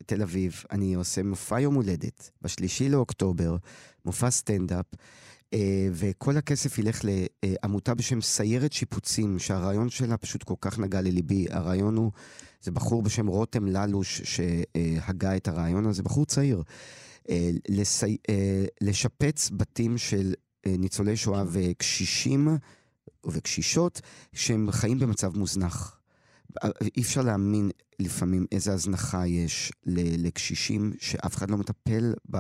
S4: תל אביב, אני עושה מופע יום הולדת, בשלישי לאוקטובר, מופע סטנדאפ, אה, וכל הכסף ילך לעמותה בשם סיירת שיפוצים, שהרעיון שלה פשוט כל כך נגע לליבי. הרעיון הוא, זה בחור בשם רותם ללוש שהגה את הרעיון הזה, בחור צעיר. אה, לסי... אה, לשפץ בתים של אה, ניצולי שואה וקשישים וקשישות שהם חיים במצב מוזנח. אי אפשר להאמין לפעמים איזה הזנחה יש לקשישים שאף אחד לא מטפל ב,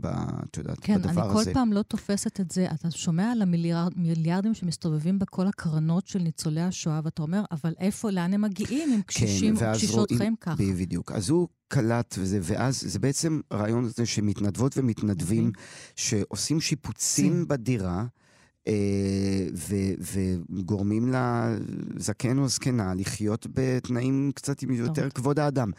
S4: ב, את יודעת,
S3: כן,
S4: בדבר הזה.
S3: כן, אני כל פעם לא תופסת את זה. אתה שומע על המיליארדים שמסתובבים בכל הקרנות של ניצולי השואה, ואתה אומר, אבל איפה, לאן הם מגיעים אם קשישים כן, או קשישות רואים, חיים ככה?
S4: בדיוק. אז הוא קלט וזה, ואז זה בעצם רעיון הזה שמתנדבות ומתנדבים. שעושים שיפוצים בדירה. אה, וגורמים לזקן או זקנה לחיות בתנאים קצת עם יותר כבוד האדם.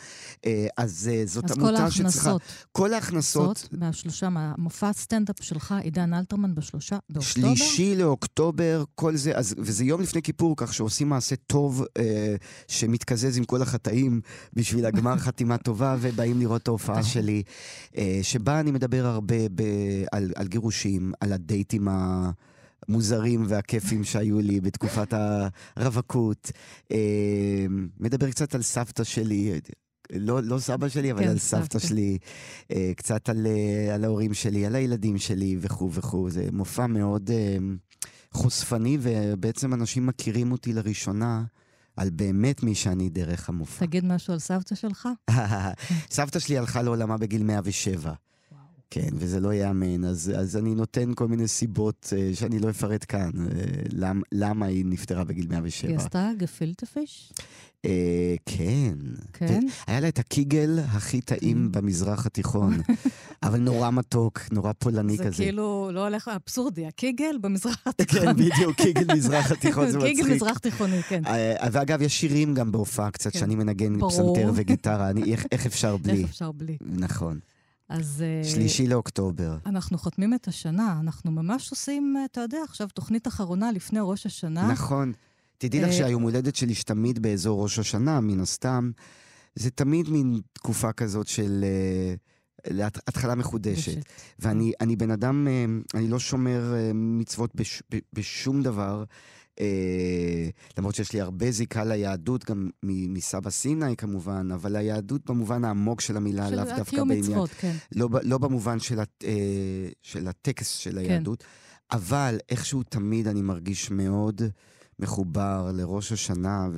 S4: אה, אז אה, זאת עמותה שצריכה... אז
S3: כל ההכנסות... כל ההכנסות... מהשלושה, מהמופע הסטנדאפ שלך, עידן אלתרמן, בשלושה באוקטובר?
S4: שלישי לאוקטובר, כל זה, אז, וזה יום לפני כיפור, כך שעושים מעשה טוב אה, שמתקזז עם כל החטאים בשביל הגמר חתימה טובה, ובאים לראות את ההופעה שלי, אה, שבה אני מדבר הרבה ב, על, על גירושים, על הדייטים ה... המוזרים והכיפים שהיו לי בתקופת הרווקות. אה, מדבר קצת על סבתא שלי, לא, לא סבא שלי, אבל כן, על סבתא, סבתא שלי, אה, קצת על, אה, על ההורים שלי, על הילדים שלי וכו' וכו'. זה מופע מאוד חושפני, ובעצם אנשים מכירים אותי לראשונה. על באמת מי שאני דרך המופע.
S3: תגיד משהו על סבתא שלך.
S4: סבתא שלי הלכה לעולמה בגיל 107. כן, וזה לא ייאמן. אז, אז אני נותן כל מיני סיבות uh, שאני לא אפרט כאן, uh, למ, למה היא נפטרה בגיל 107.
S3: היא עשתה גפילטה פיש?
S4: Uh, כן.
S3: כן?
S4: היה לה את הקיגל הכי טעים כן. במזרח התיכון, אבל נורא מתוק, נורא פולני
S3: זה
S4: כזה.
S3: זה כאילו לא הולך אבסורדי, הקיגל במזרח התיכון.
S4: כן, בדיוק, קיגל מזרח התיכון, זה מצחיק.
S3: קיגל מזרח תיכוני, כן. Uh,
S4: ואגב, יש שירים גם בהופעה קצת, כן. שאני מנגן פסנתר וגיטרה, אני, איך, איך אפשר בלי?
S3: איך אפשר בלי?
S4: נכון.
S3: אז...
S4: אה, שלישי לאוקטובר.
S3: אנחנו חותמים את השנה, אנחנו ממש עושים, אתה יודע, עכשיו תוכנית אחרונה לפני ראש השנה.
S4: נכון. תדעי לך אה, שהיום הולדת שלי שתמיד באזור ראש השנה, מן הסתם. זה תמיד מין תקופה כזאת של... uh, התחלה מחודשת. ואני בן אדם, uh, אני לא שומר uh, מצוות בש, בשום דבר. אה, למרות שיש לי הרבה זיקה ליהדות, גם מסבא סיני כמובן, אבל היהדות במובן העמוק של המילה, לאו דווקא בעניין. של מצוות, כן. לא, לא במובן של, הת, אה, של הטקס של כן. היהדות, כן. אבל איכשהו תמיד אני מרגיש מאוד מחובר לראש השנה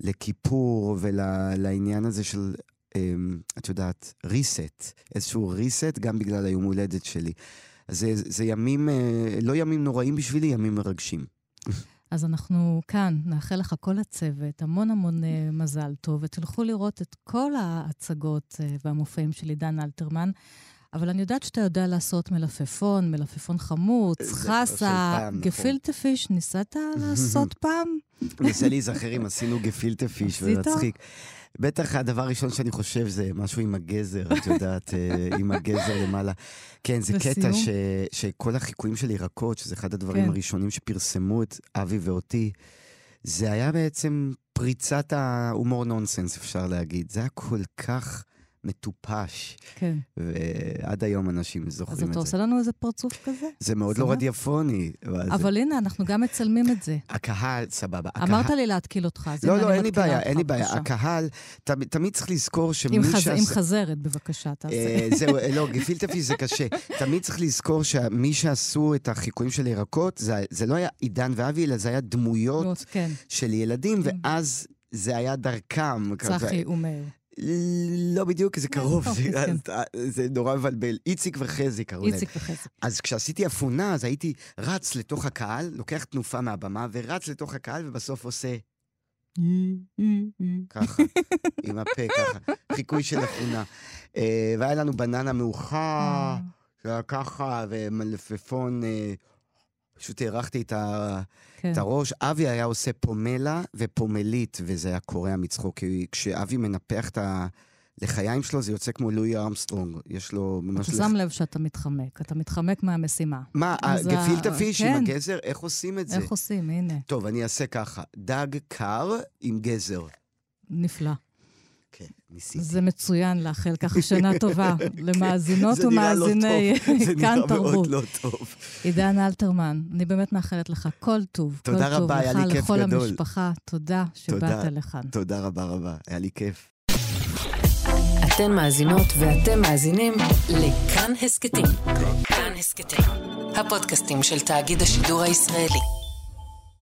S4: ולכיפור ולעניין הזה של אמ, את יודעת, reset, איזשהו reset גם בגלל היום הולדת שלי. אז זה, זה ימים, אה, לא ימים נוראים בשבילי, ימים מרגשים.
S3: אז אנחנו כאן, נאחל לך כל הצוות המון המון uh, מזל טוב, ותלכו לראות את כל ההצגות uh, והמופעים של עידן אלתרמן. אבל אני יודעת שאתה יודע לעשות מלפפון, מלפפון חמוץ, חסה, נכון. גפילטה פיש, ניסית לעשות פעם?
S4: ניסה להיזכר אם עשינו גפילטה פיש, ומצחיק. בטח הדבר הראשון שאני חושב זה משהו עם הגזר, את יודעת, אה, עם הגזר למעלה. כן, זה קטע ש, שכל החיקויים של ירקות, שזה אחד הדברים כן. הראשונים שפרסמו את אבי ואותי, זה היה בעצם פריצת ההומור נונסנס, אפשר להגיד. זה היה כל כך... מטופש.
S3: כן.
S4: ועד היום אנשים זוכרים את זה.
S3: אז אתה עושה לנו איזה פרצוף כזה?
S4: זה מאוד לא רדיופוני.
S3: אבל הנה, אנחנו גם מצלמים את זה.
S4: הקהל, סבבה.
S3: אמרת לי להתקיל אותך, אז
S4: לא, לא, אין לי בעיה, אין לי בעיה. הקהל, תמיד צריך לזכור שמי
S3: שעשה... עם חזרת, בבקשה, תעשה. אה,
S4: זהו, לא, גפילטפי זה קשה. תמיד צריך לזכור שמי שעשו את החיקויים של ירקות, זה לא היה עידן ואבי, אלא זה היה דמויות כן. של ילדים, כן. ואז... זה היה דרכם.
S3: צחי ומאיר.
S4: לא בדיוק, זה קרוב, אוקיי, כן. זה נורא מבלבל. איציק וחזי קראו להם.
S3: איציק וחזי.
S4: אז כשעשיתי אפונה, אז הייתי רץ לתוך הקהל, לוקח תנופה מהבמה, ורץ לתוך הקהל, ובסוף עושה... ככה, עם הפה ככה, חיקוי של אפונה. אה, והיה לנו בננה מאוחר, שהיה ככה, ומלפפון... פשוט הארכתי את, ה... כן. את הראש. אבי היה עושה פומלה ופומלית, וזה היה קורע מצחוק, כי כשאבי מנפח את לחיים שלו זה יוצא כמו לואי ארמסטרונג, יש לו ממש...
S3: אתה שם לב שאתה מתחמק, אתה מתחמק מהמשימה.
S4: מה,
S3: ה-
S4: גפילטה פיש עם
S3: כן.
S4: הגזר? איך עושים את זה?
S3: איך עושים? הנה,
S4: טוב, אני אעשה ככה, דג קר עם גזר.
S3: נפלא.
S4: ניסיתי.
S3: זה מצוין לאחל ככה שנה טובה למאזינות
S4: זה נראה לא
S3: ומאזיני
S4: טוב, זה
S3: כאן
S4: נראה
S3: תרבות.
S4: מאוד לא טוב.
S3: עידן אלתרמן, אני באמת מאחלת לך כל טוב.
S4: תודה
S3: כל טוב
S4: רבה, היה
S3: לך,
S4: לי כיף
S3: לכל
S4: גדול.
S3: המשפחה, תודה שבאת
S4: תודה.
S3: לכאן.
S4: תודה רבה רבה, היה לי כיף.
S1: אתן מאזינות ואתם מאזינים לכאן הסכתים. כאן הסכתים, הפודקאסטים של תאגיד השידור הישראלי.